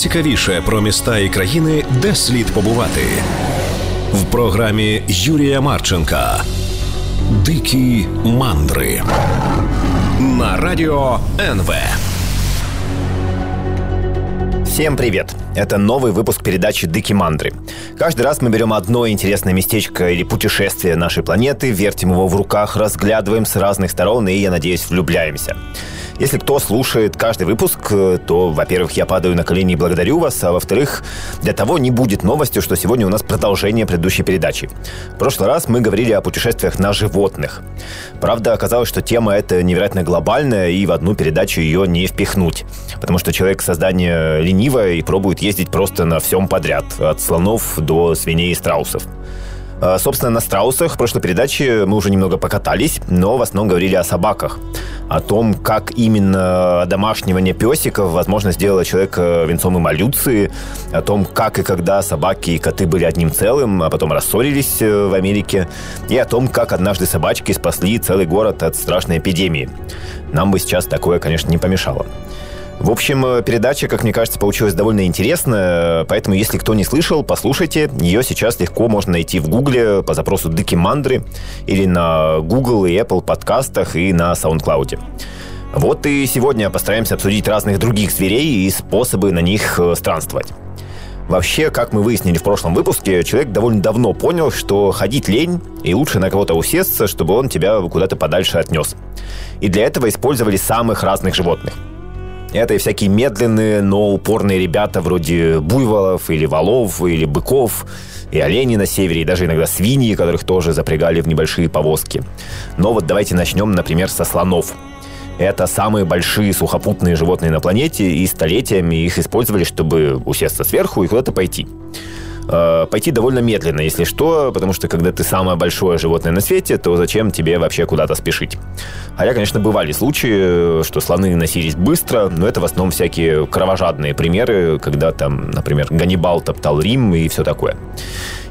найцікавіше про міста і країни, де слід побувати в програмі Юрія Марченка. Дикі мандри на радио НВ. Всем привет! Это новый выпуск передачи «Дыки Мандры». Каждый раз мы берем одно интересное местечко или путешествие нашей планеты, вертим его в руках, разглядываем с разных сторон и, я надеюсь, влюбляемся. Если кто слушает каждый выпуск, э, то, во-первых, я падаю на колени и благодарю вас, а во-вторых, для того не будет новостью, что сегодня у нас продолжение предыдущей передачи. В прошлый раз мы говорили о путешествиях на животных. Правда, оказалось, что тема эта невероятно глобальная, и в одну передачу ее не впихнуть. Потому что человек создание ленивое и пробует ездить просто на всем подряд, от слонов до свиней и страусов. А, собственно, на страусах в прошлой передаче мы уже немного покатались, но в основном говорили о собаках. О том, как именно домашнивание песиков, возможно, сделало человека венцом эволюции. О том, как и когда собаки и коты были одним целым, а потом рассорились э, в Америке. И о том, как однажды собачки спасли целый город от страшной эпидемии. Нам бы сейчас такое, конечно, не помешало. В общем, э, передача, как мне кажется, получилась довольно интересная, поэтому, если кто не слышал, послушайте. Ее сейчас легко можно найти в Гугле по запросу «Дыки Мандры» или на Google и Apple подкастах и на SoundCloud. Вот и сегодня постараемся обсудить разных других зверей и способы на них э, странствовать. Вообще, как мы выяснили в прошлом выпуске, человек довольно давно понял, что ходить лень, и лучше на кого-то усесться, чтобы он тебя куда-то подальше отнес. И для этого использовали самых разных животных – это и всякие медленные, но упорные ребята вроде буйволов или валов или быков, и олени на севере, и даже иногда свиньи, которых тоже запрягали в небольшие повозки. Но вот давайте начнем, например, со слонов. Это самые большие сухопутные животные на планете, и столетиями их использовали, чтобы усесться сверху и куда-то пойти. Э, пойти довольно медленно, если что, потому что когда ты самое большое животное на свете, то зачем тебе вообще куда-то спешить? Хотя, конечно, бывали случаи, что слоны носились быстро, но это в основном всякие кровожадные примеры, когда там, например, Ганнибал топтал Рим и все такое.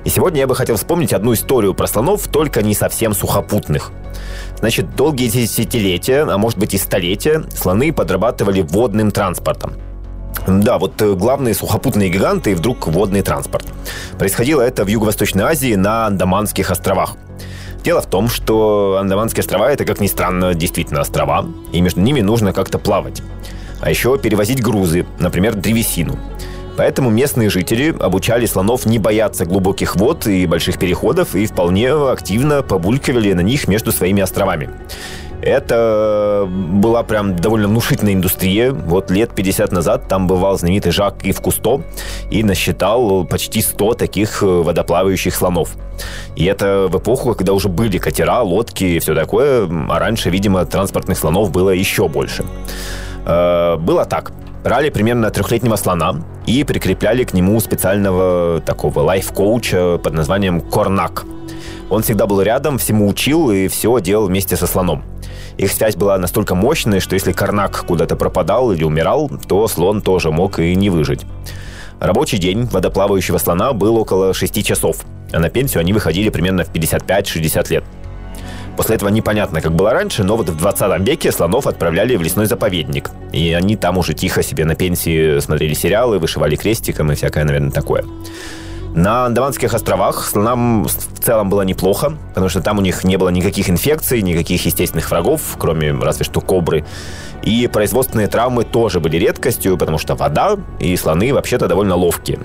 И сегодня я бы хотел вспомнить одну историю про слонов, только не совсем сухопутных. Значит, долгие десятилетия, а может быть и столетия, слоны подрабатывали водным транспортом. Да, вот э, главные сухопутные гиганты и вдруг водный транспорт. Происходило это в Юго-Восточной Азии на Андаманских островах. Дело в том, что Андаманские острова это, как ни странно, действительно острова, и между ними нужно как-то плавать. А еще перевозить грузы, например, древесину. Поэтому местные жители обучали слонов не бояться глубоких вод и больших переходов и вполне активно побулькивали на них между своими островами. Это была прям довольно внушительная индустрия. Вот лет 50 назад там бывал знаменитый Жак Ив Кусто и насчитал почти 100 таких э, водоплавающих слонов. И это в эпоху, когда уже были катера, лодки и все такое, а раньше, видимо, транспортных слонов было еще больше. Э, было так. Брали примерно трехлетнего слона и прикрепляли к нему специального такого лайф-коуча под названием Корнак. Он всегда был рядом, всему учил и все делал вместе со слоном. Их связь была настолько мощной, что если Карнак куда-то пропадал или умирал, то слон тоже мог и не выжить. Рабочий день водоплавающего слона был около 6 часов, а на пенсию они выходили примерно в 55-60 лет. После этого непонятно, как было раньше, но вот в 20 веке слонов отправляли в лесной заповедник. И они там уже тихо себе на пенсии смотрели сериалы, вышивали крестиком и всякое, наверное, такое. На Андаманских островах слонам в целом было неплохо, потому что там у них не было никаких инфекций, никаких естественных врагов, кроме разве что кобры. И производственные травмы тоже были редкостью, потому что вода и слоны вообще-то довольно ловкие.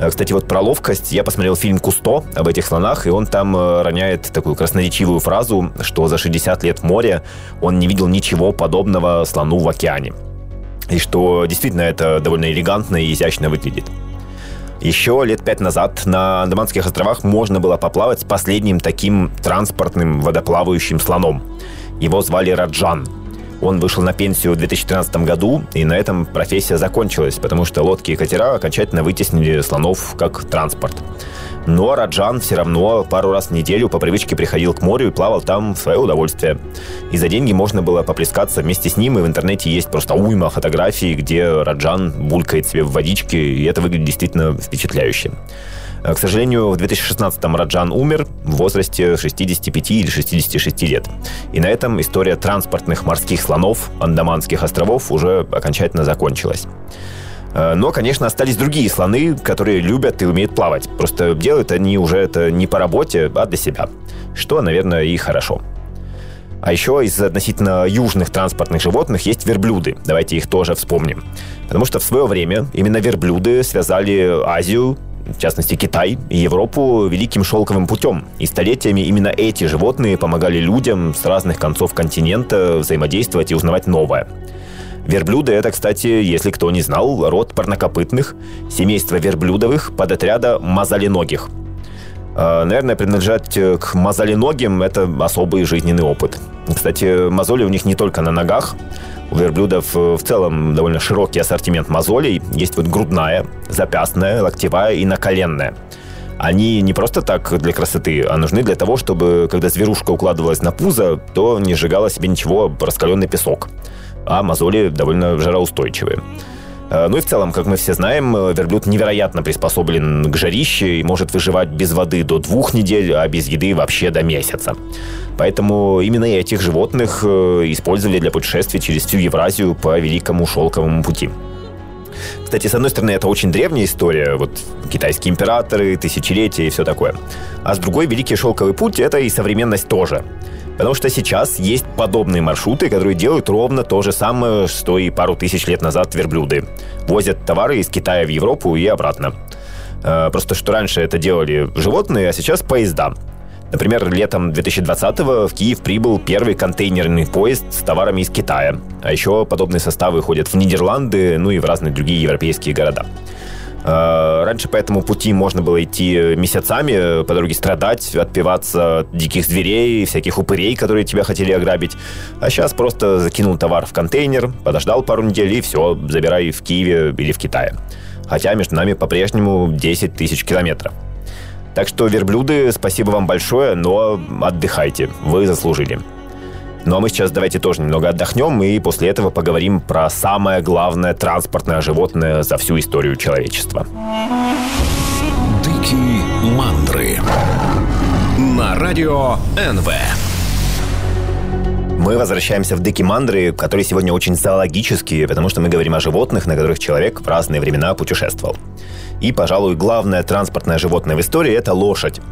Э, кстати, вот про ловкость я посмотрел фильм «Кусто» об этих слонах, и он там э, роняет такую красноречивую фразу, что за 60 лет в море он не видел ничего подобного слону в океане. И что действительно это довольно элегантно и изящно выглядит. Еще лет пять назад на Андаманских островах можно было поплавать с последним таким транспортным водоплавающим слоном. Его звали Раджан. Он вышел на пенсию в 2013 году, и на этом профессия закончилась, потому что лодки и катера окончательно вытеснили слонов как транспорт. Но Раджан все равно пару раз в неделю по привычке приходил к морю и плавал там в свое удовольствие. И за деньги можно было поплескаться вместе с ним, и в интернете есть просто уйма фотографий, где Раджан булькает себе в водичке, и это выглядит действительно впечатляюще. К сожалению, в 2016-м Раджан умер в возрасте 65 или 66 лет. И на этом история транспортных морских слонов Андаманских островов уже окончательно закончилась. Э, но, конечно, остались другие слоны, которые любят и умеют плавать. Просто делают они уже это не по работе, а для себя. Что, наверное, и хорошо. А еще из относительно южных транспортных животных есть верблюды. Давайте их тоже вспомним. Потому что в свое время именно верблюды связали Азию, в частности Китай и Европу, великим шелковым путем. И столетиями именно эти животные помогали людям с разных концов континента взаимодействовать и узнавать новое. Верблюды – это, кстати, если кто не знал, род парнокопытных, семейство верблюдовых подотряда мазалиногих. А, наверное, принадлежать к мазалиногим – это особый жизненный опыт. Кстати, мозоли у них не только на ногах. У верблюдов э, в целом довольно широкий ассортимент мозолей. Есть вот грудная, запястная, локтевая и наколенная. Они не просто так для красоты, а нужны для того, чтобы, когда зверушка укладывалась на пузо, то не сжигала себе ничего раскаленный песок а мозоли довольно жароустойчивые. Э, ну и в целом, как мы все знаем, э, верблюд невероятно приспособлен к жарище и может выживать без воды до двух недель, а без еды вообще до месяца. Поэтому именно этих животных э, использовали для путешествий через всю Евразию по Великому Шелковому пути. Кстати, с одной стороны, это очень древняя история, вот китайские императоры, тысячелетия и все такое. А с другой, Великий Шелковый путь – это и современность тоже. Потому что сейчас есть подобные маршруты, которые делают ровно то же самое, что и пару тысяч лет назад верблюды. Возят товары из Китая в Европу и обратно. Э, просто что раньше это делали животные, а сейчас поезда. Например, летом 2020-го в Киев прибыл первый контейнерный поезд с товарами из Китая. А еще подобные составы ходят в Нидерланды, ну и в разные другие европейские города. Э, раньше по этому пути можно было идти месяцами, по дороге страдать, отпиваться от диких зверей, всяких упырей, которые тебя хотели ограбить. А сейчас просто закинул товар в контейнер, подождал пару недель и все, забирай в Киеве или в Китае. Хотя между нами по-прежнему 10 тысяч километров. Так что, верблюды, спасибо вам большое, но отдыхайте, вы заслужили. Ну а мы сейчас давайте тоже немного отдохнем и после этого поговорим про самое главное транспортное животное за всю историю человечества. Дикие мандры на радио НВ. Мы возвращаемся в Дикие Мандры, которые сегодня очень зоологические, потому что мы говорим о животных, на которых человек в разные времена путешествовал. И, пожалуй, главное транспортное животное в истории – это лошадь.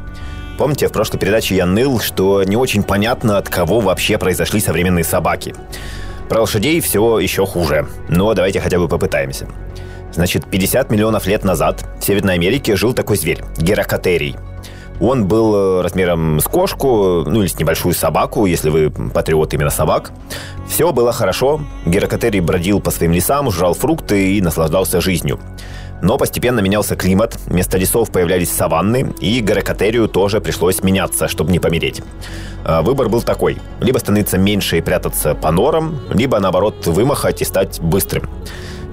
Помните, в прошлой передаче я ныл, что не очень понятно, от кого вообще произошли современные собаки. Про лошадей все еще хуже, но давайте хотя бы попытаемся. Значит, 50 миллионов лет назад в Северной Америке жил такой зверь – геракотерий. Он был э, размером с кошку, ну или с небольшую собаку, если вы патриот именно собак. Все было хорошо. Геракотерий бродил по своим лесам, жрал фрукты и наслаждался жизнью. Но постепенно менялся климат, вместо лесов появлялись саванны, и Гаракатерию тоже пришлось меняться, чтобы не помереть. А, выбор был такой. Либо становиться меньше и прятаться по норам, либо, наоборот, вымахать и стать быстрым.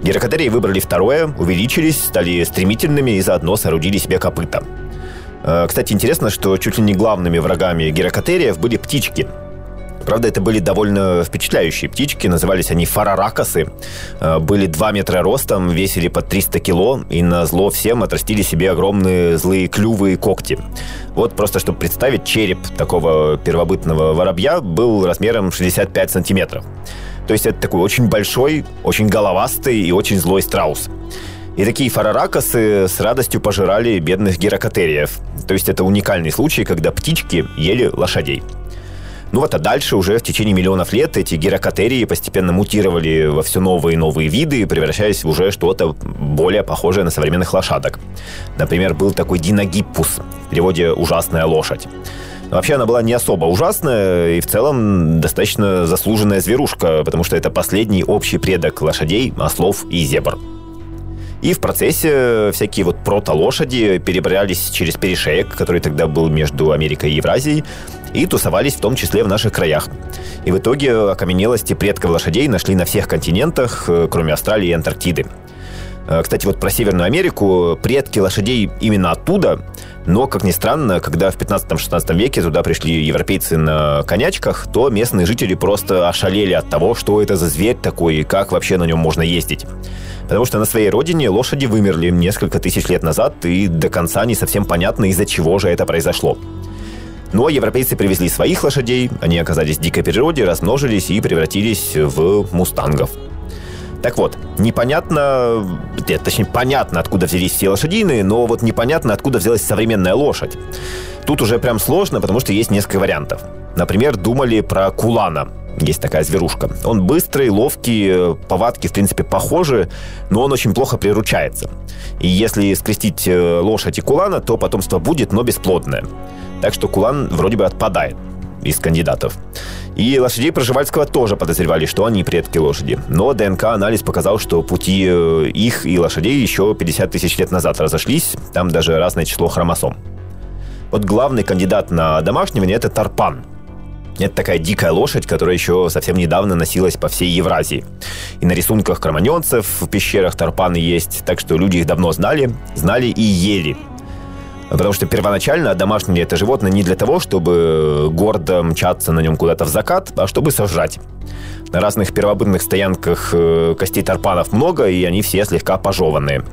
Геракотерии выбрали второе, увеличились, стали стремительными и заодно соорудили себе копыта. А, кстати, интересно, что чуть ли не главными врагами геракотериев были птички – Правда, это были довольно впечатляющие птички. Назывались они фараракасы. Э, были 2 метра ростом, весили под 300 кило. И на зло всем отрастили себе огромные злые клювы и когти. Вот просто, чтобы представить, череп такого первобытного воробья был размером 65 сантиметров. То есть это такой очень большой, очень головастый и очень злой страус. И такие фараракасы с радостью пожирали бедных геракотериев. То есть это уникальный случай, когда птички ели лошадей. Ну вот, а дальше уже в течение миллионов лет эти гирокотерии постепенно мутировали во все новые и новые виды, превращаясь в уже что-то более похожее на современных лошадок. Например, был такой диногиппус, в переводе «ужасная лошадь». Вообще она была не особо ужасная и в целом достаточно заслуженная зверушка, потому что это последний общий предок лошадей, ослов и зебр. И в процессе всякие вот прото-лошади перебрались через перешеек, который тогда был между Америкой и Евразией, и тусовались в том числе в наших краях. И в итоге окаменелости предков лошадей нашли на всех континентах, э, кроме Австралии и Антарктиды. Э, кстати, вот про Северную Америку предки лошадей именно оттуда, но, как ни странно, когда в 15-16 веке туда пришли европейцы на конячках, то местные жители просто ошалели от того, что это за зверь такой и как вообще на нем можно ездить. Потому что на своей родине лошади вымерли несколько тысяч лет назад, и до конца не совсем понятно, из-за чего же это произошло. Но европейцы привезли своих лошадей, они оказались в дикой природе, размножились и превратились в мустангов. Так вот, непонятно, нет, точнее, понятно, откуда взялись все лошадиные, но вот непонятно, откуда взялась современная лошадь. Тут уже прям сложно, потому что есть несколько вариантов. Например, думали про кулана. Есть такая зверушка. Он быстрый, ловкий, повадки, в принципе, похожи, но он очень плохо приручается. И если скрестить э, лошадь и кулана, то потомство будет, но бесплодное. Так что кулан вроде бы отпадает из кандидатов. И лошадей Проживальского тоже подозревали, что они предки лошади. Но ДНК-анализ показал, что пути э, их и лошадей еще 50 тысяч лет назад разошлись. Там даже разное число хромосом. Вот главный кандидат на домашнего это Тарпан. Это такая дикая лошадь, которая еще совсем недавно носилась по всей Евразии. И на рисунках кроманьонцев в пещерах Тарпаны есть, так что люди их давно знали, знали и ели. Потому что первоначально домашнее это животное не для того, чтобы гордо мчаться на нем куда-то в закат, а чтобы сожрать. На разных первобытных стоянках э, костей тарпанов много, и они все слегка пожеванные.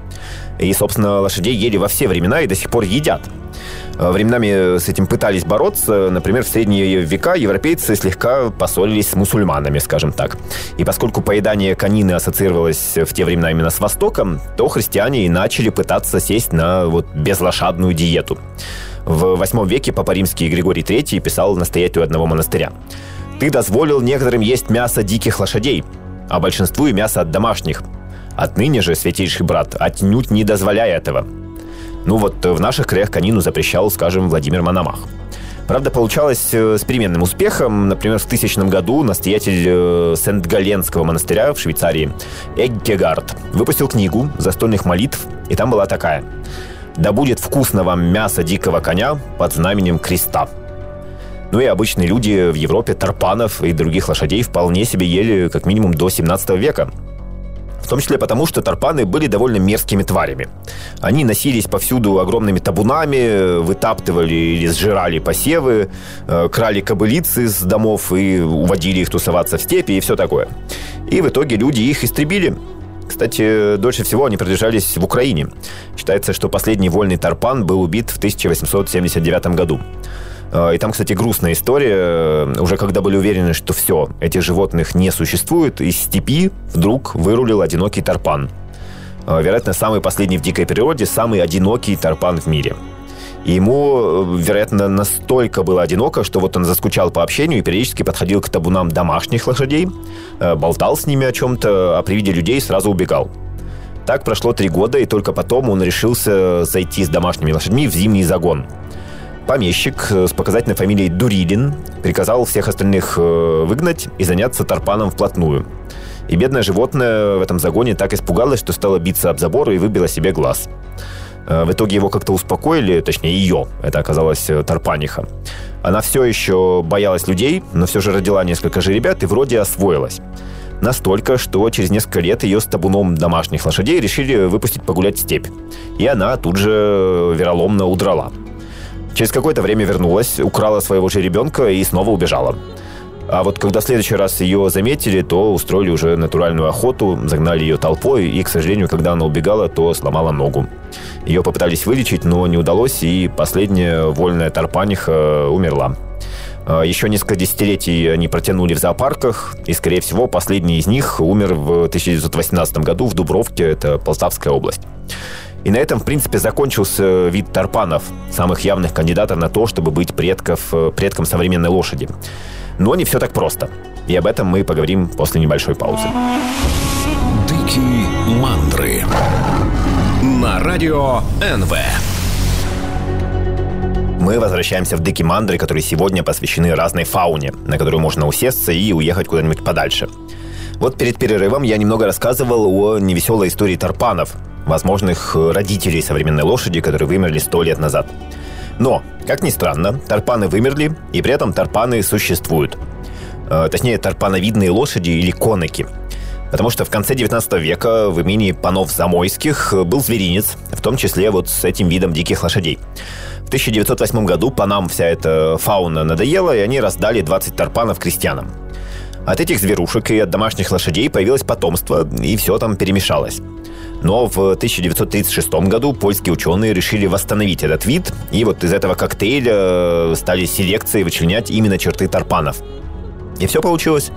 И, собственно, лошадей ели во все времена и до сих пор едят. Э, временами с этим пытались бороться. Например, в средние века европейцы слегка поссорились с мусульманами, скажем так. И поскольку поедание конины ассоциировалось в те времена именно с Востоком, то христиане и начали пытаться сесть на вот безлошадную диету. В восьмом веке Папа Римский Григорий III писал настоятелю одного монастыря. «Ты дозволил некоторым есть мясо диких лошадей, а большинству и мясо от домашних. Отныне же, святейший брат, отнюдь не дозволяй этого. Ну вот в наших краях конину запрещал, скажем, Владимир Мономах. Правда, получалось э, с переменным успехом. Например, в тысячном году настоятель э, Сент-Галенского монастыря в Швейцарии Эггегард выпустил книгу застольных молитв, и там была такая. «Да будет вкусно вам мясо дикого коня под знаменем креста». Ну и обычные люди в Европе тарпанов и других лошадей вполне себе ели как минимум до 17 века. В том числе потому, что тарпаны были довольно мерзкими тварями. Они носились повсюду огромными табунами, вытаптывали или сжирали посевы, э, крали кобылицы с домов и уводили их тусоваться в степи и все такое. И в итоге люди их истребили. Кстати, дольше всего они продержались в Украине. Считается, что последний вольный тарпан был убит в 1879 году. Э, и там, кстати, грустная история. Уже когда были уверены, что все, этих животных не существует, из степи вдруг вырулил одинокий тарпан. Э, вероятно, самый последний в дикой природе, самый одинокий тарпан в мире. И ему, э, вероятно, настолько было одиноко, что вот он заскучал по общению и периодически подходил к табунам домашних лошадей, болтал с ними о чем-то, а при виде людей сразу убегал. Так прошло три года, и только потом он решился зайти с домашними лошадьми в зимний загон – Помещик э, с показательной фамилией Дурилин приказал всех остальных э, выгнать и заняться тарпаном вплотную. И бедное животное в этом загоне так испугалось, что стало биться об забор и выбило себе глаз. Э, в итоге его как-то успокоили, точнее ее, это оказалась Тарпаниха. Она все еще боялась людей, но все же родила несколько же ребят и вроде освоилась. Настолько, что через несколько лет ее с табуном домашних лошадей решили выпустить погулять в степь. И она тут же вероломно удрала. Через какое-то время вернулась, украла своего же ребенка и снова убежала. А вот когда в следующий раз ее заметили, то устроили уже натуральную охоту, загнали ее толпой, и, к сожалению, когда она убегала, то сломала ногу. Ее попытались вылечить, но не удалось, и последняя вольная тарпаниха умерла. А еще несколько десятилетий они протянули в зоопарках, и, скорее всего, последний из них умер в 1918 году в Дубровке, это Полтавская область. И на этом, в принципе, закончился вид тарпанов, самых явных кандидатов на то, чтобы быть предков, э, предком современной лошади. Но не все так просто. И об этом мы поговорим после небольшой паузы. Дикие мандры на радио НВ. Мы возвращаемся в Дикие мандры, которые сегодня посвящены разной фауне, на которую можно усесться и уехать куда-нибудь подальше. Вот перед перерывом я немного рассказывал о невеселой истории тарпанов, возможных э, родителей современной лошади, которые вымерли сто лет назад. Но, как ни странно, тарпаны вымерли, и при этом тарпаны существуют. Э, точнее, тарпановидные лошади или коныки. Потому что в конце 19 века в имени панов Замойских был зверинец, в том числе вот с этим видом диких лошадей. В 1908 году панам вся эта фауна надоела, и они раздали 20 тарпанов крестьянам. От этих зверушек и от домашних лошадей появилось потомство, и все там перемешалось. Но в 1936 году польские ученые решили восстановить этот вид, и вот из этого коктейля э, стали селекции вычленять именно черты тарпанов. И все получилось.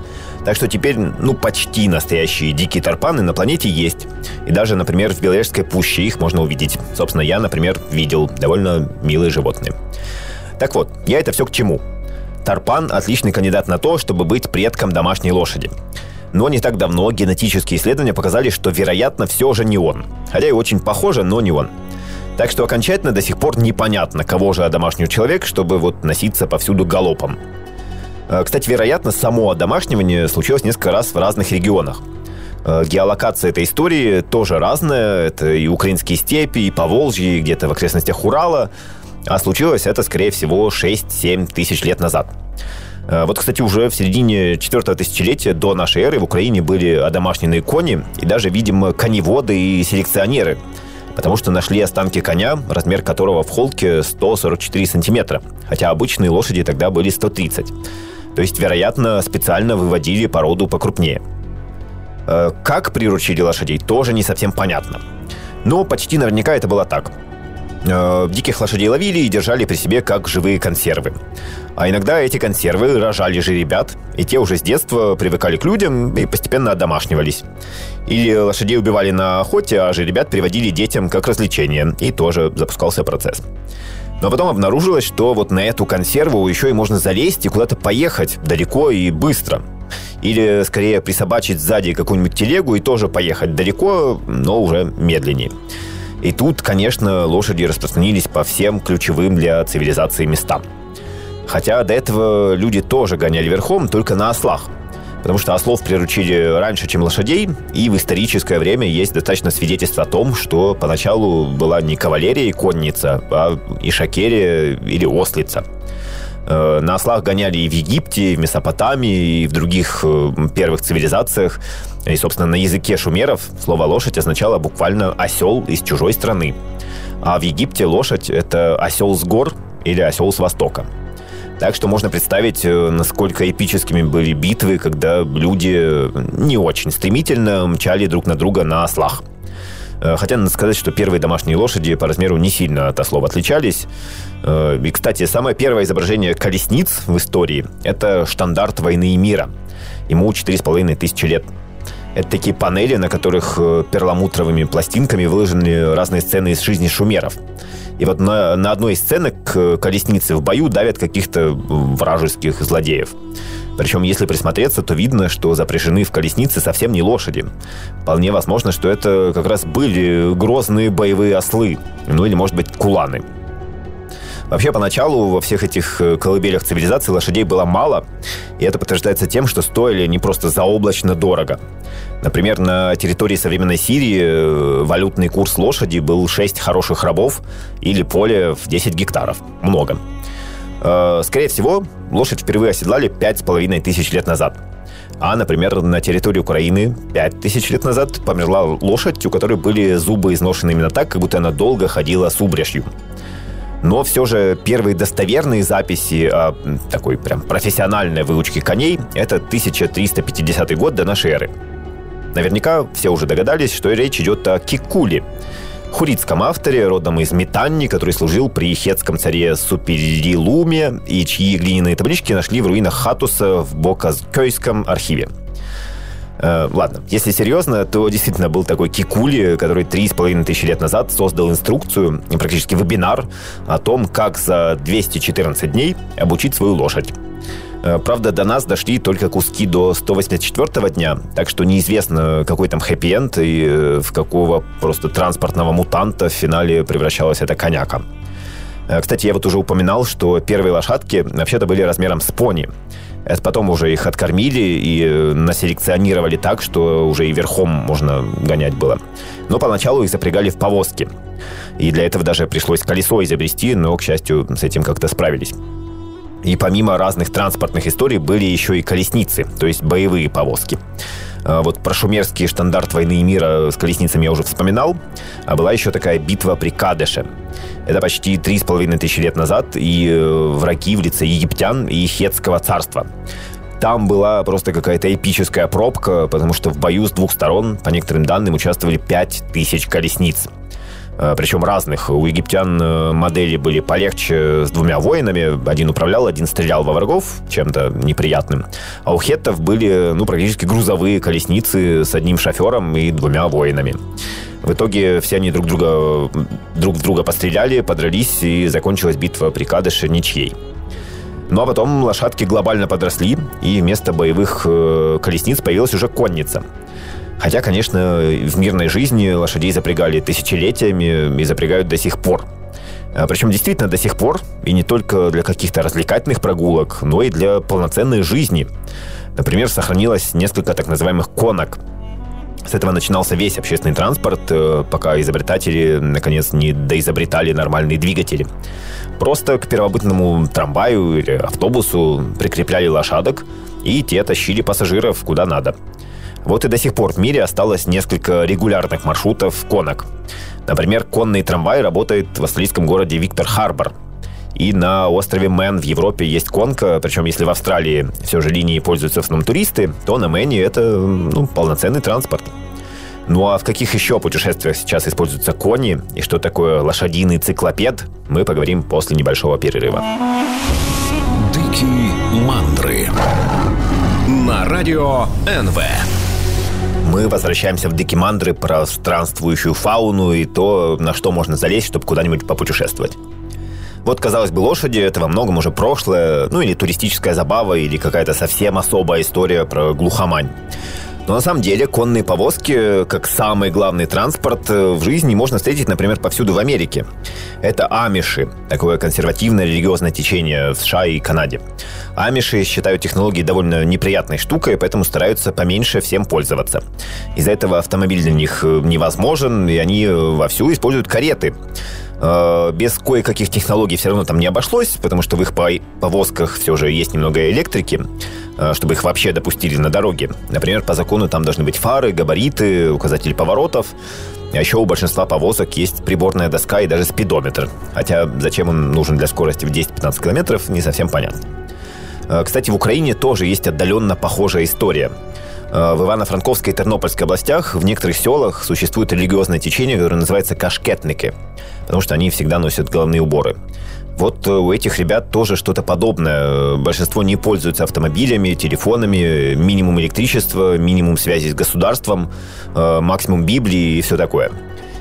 Так что теперь, ну, почти настоящие дикие тарпаны на планете есть. И даже, например, в Беловежской пуще их можно увидеть. Собственно, я, например, видел довольно милые животные. Так вот, я это все к чему? Тарпан – отличный кандидат на то, чтобы быть предком домашней лошади. Но не так давно генетические исследования показали, что, вероятно, все же не он. Хотя и очень похоже, но не он. Так что окончательно до сих пор непонятно, кого же одомашнил человек, чтобы вот носиться повсюду галопом. Э, кстати, вероятно, само одомашнивание случилось несколько раз в разных регионах. Э, геолокация этой истории тоже разная. Это и украинские степи, и Поволжье, и где-то в окрестностях Урала. А случилось это, скорее всего, 6-7 тысяч лет назад. Э, вот, кстати, уже в середине четвертого тысячелетия до нашей эры в Украине были одомашненные кони и даже, видимо, коневоды и селекционеры, потому что нашли останки коня, размер которого в холке 144 сантиметра, хотя обычные лошади тогда были 130. То есть, вероятно, специально выводили породу покрупнее. Э, как приручили лошадей, тоже не совсем понятно. Но почти наверняка это было так. Э, диких лошадей ловили и держали при себе как живые консервы. А иногда эти консервы рожали же ребят, и те уже с детства привыкали к людям и постепенно одомашнивались. Или лошадей убивали на охоте, а же ребят приводили детям как развлечение, и тоже запускался процесс. Но потом обнаружилось, что вот на эту консерву еще и можно залезть и куда-то поехать далеко и быстро. Или, скорее, присобачить сзади какую-нибудь телегу и тоже поехать далеко, но уже медленнее. И тут, конечно, лошади распространились по всем ключевым для цивилизации местам. Хотя до этого люди тоже гоняли верхом, только на ослах – потому что ослов приручили раньше, чем лошадей, и в историческое время есть достаточно свидетельств о том, что поначалу была не кавалерия и конница, а и шакерия или ослица. Э, на ослах гоняли и в Египте, и в Месопотамии, и в других э, первых цивилизациях. И, собственно, на языке шумеров слово «лошадь» означало буквально «осел из чужой страны». А в Египте лошадь – это осел с гор или осел с востока. Так что можно представить, э, насколько эпическими были битвы, когда люди не очень стремительно мчали друг на друга на ослах. Э, хотя надо сказать, что первые домашние лошади по размеру не сильно от ослов отличались. Э, и, кстати, самое первое изображение колесниц в истории – это штандарт войны и мира. Ему 4,5 тысячи лет. Это такие панели, на которых перламутровыми пластинками выложены разные сцены из жизни шумеров – и вот на, на одной из сценок колесницы в бою давят каких-то вражеских злодеев. Причем, если присмотреться, то видно, что запряжены в колеснице совсем не лошади. Вполне возможно, что это как раз были грозные боевые ослы. Ну или, может быть, куланы. Вообще, поначалу во всех этих э, колыбелях цивилизации лошадей было мало, и это подтверждается тем, что стоили не просто заоблачно дорого. Например, на территории современной Сирии э, валютный курс лошади был 6 хороших рабов или поле в 10 гектаров. Много. Э, скорее всего, лошадь впервые оседлали 5,5 тысяч лет назад. А, например, на территории Украины 5 тысяч лет назад померла лошадь, у которой были зубы изношены именно так, как будто она долго ходила с убрежью. Но все же первые достоверные записи о такой прям профессиональной выучке коней – это 1350 год до нашей эры. Наверняка все уже догадались, что речь идет о Кикуле, хуритском авторе, родом из Метанни, который служил при хетском царе Суперилуме и чьи глиняные таблички нашли в руинах Хатуса в Боказкёйском архиве. Э, ладно, если серьезно, то действительно был такой Кикули, который три с половиной тысячи лет назад создал инструкцию, практически вебинар о том, как за 214 дней обучить свою лошадь. Э, правда, до нас дошли только куски до 184 дня, так что неизвестно, какой там хэппи-энд и э, в какого просто транспортного мутанта в финале превращалась эта коняка. Кстати, я вот уже упоминал, что первые лошадки вообще-то были размером с пони. Это потом уже их откормили и э, населекционировали так, что уже и верхом можно гонять было. Но поначалу их запрягали в повозки. И для этого даже пришлось колесо изобрести, но, к счастью, с этим как-то справились. И помимо разных транспортных историй были еще и колесницы, то есть боевые повозки. А вот про шумерский штандарт войны и мира с колесницами я уже вспоминал. А была еще такая битва при Кадеше. Это почти три с половиной тысячи лет назад, и э, враги в лице египтян и хетского царства. Там была просто какая-то эпическая пробка, потому что в бою с двух сторон, по некоторым данным, участвовали пять тысяч колесниц. Причем разных. У египтян модели были полегче с двумя воинами. Один управлял, один стрелял во врагов чем-то неприятным. А у хеттов были ну, практически грузовые колесницы с одним шофером и двумя воинами. В итоге все они друг друга, друг в друга постреляли, подрались, и закончилась битва при Кадыше ничьей. Ну а потом лошадки глобально подросли, и вместо боевых э, колесниц появилась уже конница. Хотя, конечно, в мирной жизни лошадей запрягали тысячелетиями и запрягают до сих пор. А, Причем действительно до сих пор, и не только для каких-то развлекательных прогулок, но и для полноценной жизни. Например, сохранилось несколько так называемых конок – с этого начинался весь общественный транспорт, э, пока изобретатели, наконец, не доизобретали нормальные двигатели. Просто к первобытному трамваю или автобусу прикрепляли лошадок, и те тащили пассажиров куда надо. Вот и до сих пор в мире осталось несколько регулярных маршрутов конок. Например, конный трамвай работает в австралийском городе Виктор Харбор. И на острове Мэн в Европе есть конка, причем если в Австралии все же линии пользуются в основном туристы, то на Мэне это ну, полноценный транспорт. Ну а в каких еще путешествиях сейчас используются кони и что такое лошадиный циклопед, мы поговорим после небольшого перерыва. Дикие мандры на радио НВ. Мы возвращаемся в Дикие Мандры про странствующую фауну и то, на что можно залезть, чтобы куда-нибудь попутешествовать. Вот, казалось бы, лошади — это во многом уже прошлое, ну или туристическая забава, или какая-то совсем особая история про глухомань. Но на самом деле конные повозки, как самый главный транспорт э, в жизни, можно встретить, например, повсюду в Америке. Это амиши, такое консервативное религиозное течение в США и Канаде. Амиши считают технологии довольно неприятной штукой, поэтому стараются поменьше всем пользоваться. Из-за этого автомобиль для них э, невозможен, и они э, вовсю используют кареты. Без кое-каких технологий все равно там не обошлось, потому что в их повозках все же есть немного электрики. Э, чтобы их вообще допустили на дороге. Например, по закону там должны быть фары, габариты, указатели поворотов. А еще у большинства повозок есть приборная доска и даже спидометр. Хотя зачем он нужен для скорости в 10-15 километров, не совсем понятно. Э, кстати, в Украине тоже есть отдаленно похожая история. Э, в Ивано-Франковской и Тернопольской областях в некоторых селах существует религиозное течение, которое называется кашкетники, потому что они всегда носят головные уборы. Вот э, у этих ребят тоже что-то подобное. Большинство не пользуются автомобилями, телефонами, минимум электричества, минимум связи с государством, э, максимум Библии и все такое.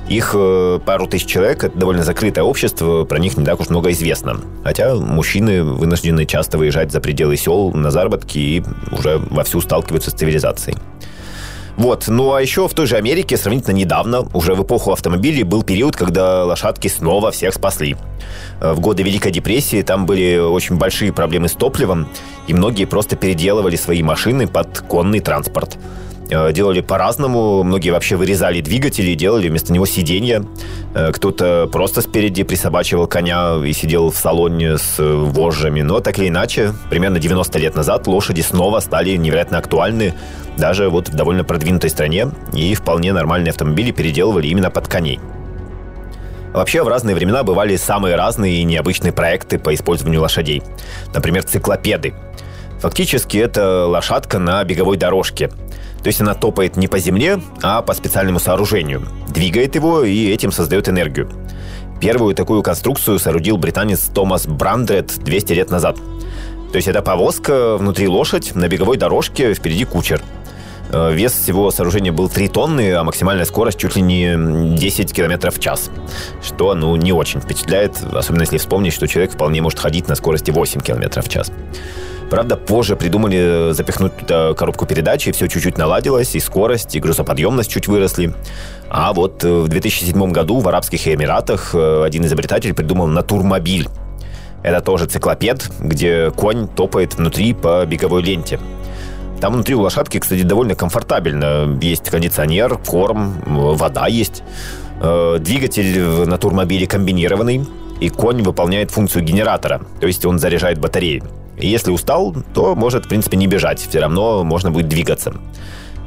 Их э, пару тысяч человек, это довольно закрытое общество, про них не так уж много известно. Хотя мужчины вынуждены часто выезжать за пределы сел на заработки и уже вовсю сталкиваются с цивилизацией. Вот. Ну а еще в той же Америке сравнительно недавно, уже в эпоху автомобилей, был период, когда лошадки снова всех спасли. Э, в годы Великой депрессии там были очень большие проблемы с топливом, и многие просто переделывали свои машины под конный транспорт. Э, делали по-разному, многие вообще вырезали двигатели и делали вместо него сиденья. Э, кто-то просто спереди присобачивал коня и сидел в салоне с вожжами. Но так или иначе, примерно 90 лет назад лошади снова стали невероятно актуальны даже вот в довольно продвинутой стране, и вполне нормальные автомобили переделывали именно под коней. Вообще, в разные времена бывали самые разные и необычные проекты по использованию лошадей. Например, циклопеды. Фактически это лошадка на беговой дорожке. То есть она топает не по земле, а по специальному сооружению. Двигает его и этим создает энергию. Первую такую конструкцию соорудил британец Томас Брандред 200 лет назад. То есть это повозка, внутри лошадь, на беговой дорожке, впереди кучер – Э, вес всего сооружения был 3 тонны, а максимальная скорость чуть ли не 10 километров в час. Что, ну, не очень впечатляет, особенно если вспомнить, что человек вполне может ходить на скорости 8 километров в час. Правда, позже придумали запихнуть туда коробку передач, и все чуть-чуть наладилось, и скорость, и грузоподъемность чуть выросли. А вот э, в 2007 году в Арабских Эмиратах э, один изобретатель придумал натурмобиль. Это тоже циклопед, где конь топает внутри по беговой ленте. Там внутри у лошадки, кстати, довольно комфортабельно. Есть кондиционер, корм, вода есть. Э, двигатель на турмобиле комбинированный, и конь выполняет функцию генератора, то есть он заряжает батареи. И если устал, то может, в принципе, не бежать, все равно можно будет двигаться.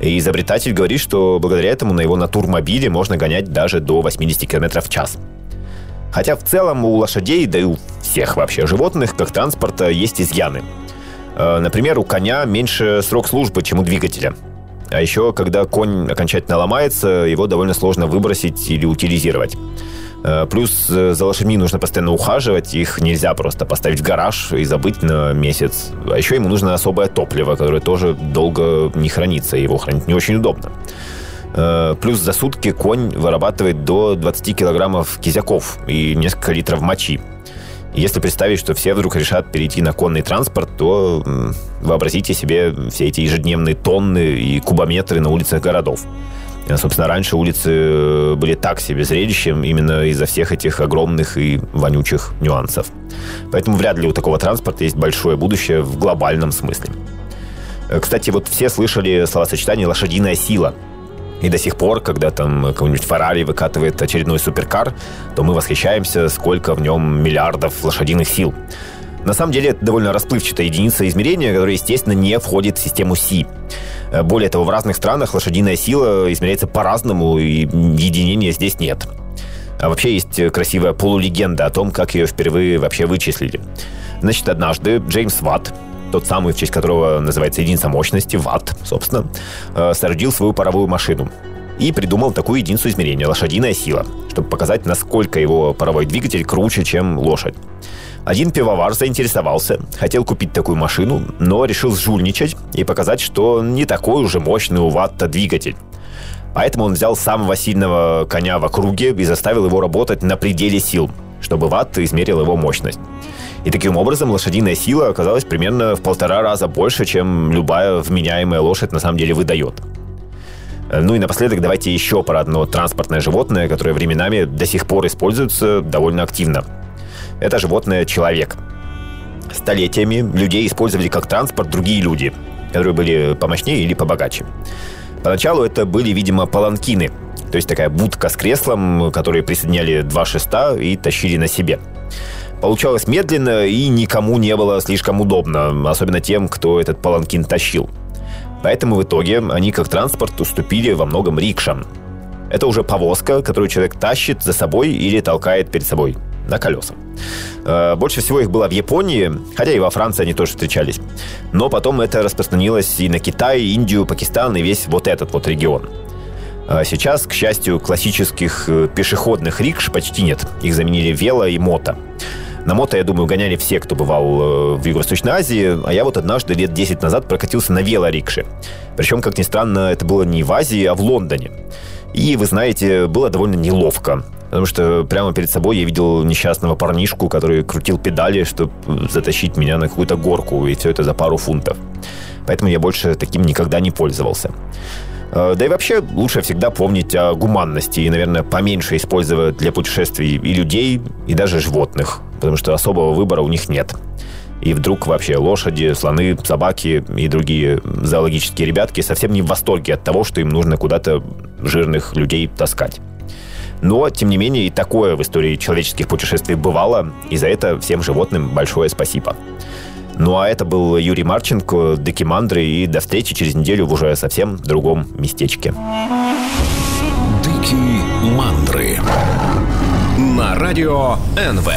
И изобретатель говорит, что благодаря этому на его натурмобиле можно гонять даже до 80 км в час. Хотя в целом у лошадей, да и у всех вообще животных, как транспорта, есть изъяны – Э, например, у коня меньше срок службы, чем у двигателя. А еще, когда конь окончательно ломается, его довольно сложно выбросить или утилизировать. Э, плюс э, за лошадьми нужно постоянно ухаживать, их нельзя просто поставить в гараж и забыть на месяц. А еще ему нужно особое топливо, которое тоже долго не хранится, его хранить не очень удобно. Э, плюс за сутки конь вырабатывает до 20 килограммов кизяков и несколько литров мочи. Если представить, что все вдруг решат перейти на конный транспорт, то вообразите себе все эти ежедневные тонны и кубометры на улицах городов. Собственно, раньше улицы э, были так себе зрелищем именно из-за всех этих огромных и вонючих нюансов. Поэтому вряд ли у такого транспорта есть большое будущее в глобальном смысле. Э, кстати, вот все слышали словосочетание «лошадиная сила». И до сих пор, когда там какой-нибудь Феррари выкатывает очередной суперкар, то мы восхищаемся, сколько в нем миллиардов лошадиных сил. На самом деле это довольно расплывчатая единица измерения, которая, естественно, не входит в систему Си. Э, более того, в разных странах лошадиная сила измеряется по-разному, и единения здесь нет. А вообще есть красивая полулегенда о том, как ее впервые вообще вычислили. Значит, однажды Джеймс Ватт, тот самый, в честь которого называется единица мощности, Ватт, собственно, э, соорудил свою паровую машину и придумал такую единицу измерения – лошадиная сила, чтобы показать, насколько его паровой двигатель круче, чем лошадь. Один пивовар заинтересовался, хотел купить такую машину, но решил жульничать и показать, что не такой уже мощный у Ватта двигатель. Поэтому он взял самого сильного коня в округе и заставил его работать на пределе сил, чтобы Ватт измерил его мощность. И таким образом лошадиная сила оказалась примерно в полтора раза больше, чем любая вменяемая лошадь на самом деле выдает. Ну и напоследок давайте еще про одно транспортное животное, которое временами до сих пор используется довольно активно – это животное человек. Столетиями людей использовали как транспорт другие люди, которые были помощнее или побогаче. Поначалу это были, видимо, паланкины, то есть такая будка с креслом, которые присоединяли два шеста и тащили на себе. Получалось медленно и никому не было слишком удобно, особенно тем, кто этот паланкин тащил. Поэтому в итоге они как транспорт уступили во многом рикшам. Это уже повозка, которую человек тащит за собой или толкает перед собой на колесах. Э, больше всего их было в Японии, хотя и во Франции они тоже встречались. Но потом это распространилось и на Китай, Индию, Пакистан и весь вот этот вот регион. А сейчас, к счастью, классических э, пешеходных рикш почти нет. Их заменили вело и мото. На мото, я думаю, гоняли все, кто бывал э, в Юго-Восточной Азии, а я вот однажды лет 10 назад прокатился на велорикше. Причем, как ни странно, это было не в Азии, а в Лондоне. И, вы знаете, было довольно неловко. Потому что прямо перед собой я видел несчастного парнишку, который крутил педали, чтобы затащить меня на какую-то горку, и все это за пару фунтов. Поэтому я больше таким никогда не пользовался. Э, да и вообще лучше всегда помнить о гуманности и, наверное, поменьше использовать для путешествий и людей, и даже животных, потому что особого выбора у них нет. И вдруг вообще лошади, слоны, собаки и другие зоологические ребятки совсем не в восторге от того, что им нужно куда-то жирных людей таскать. Но, тем не менее, и такое в истории человеческих путешествий бывало, и за это всем животным большое спасибо. Ну а это был Юрий Марченко, Декимандры, и до встречи через неделю в уже совсем другом местечке. Дикие мандры на радио НВ.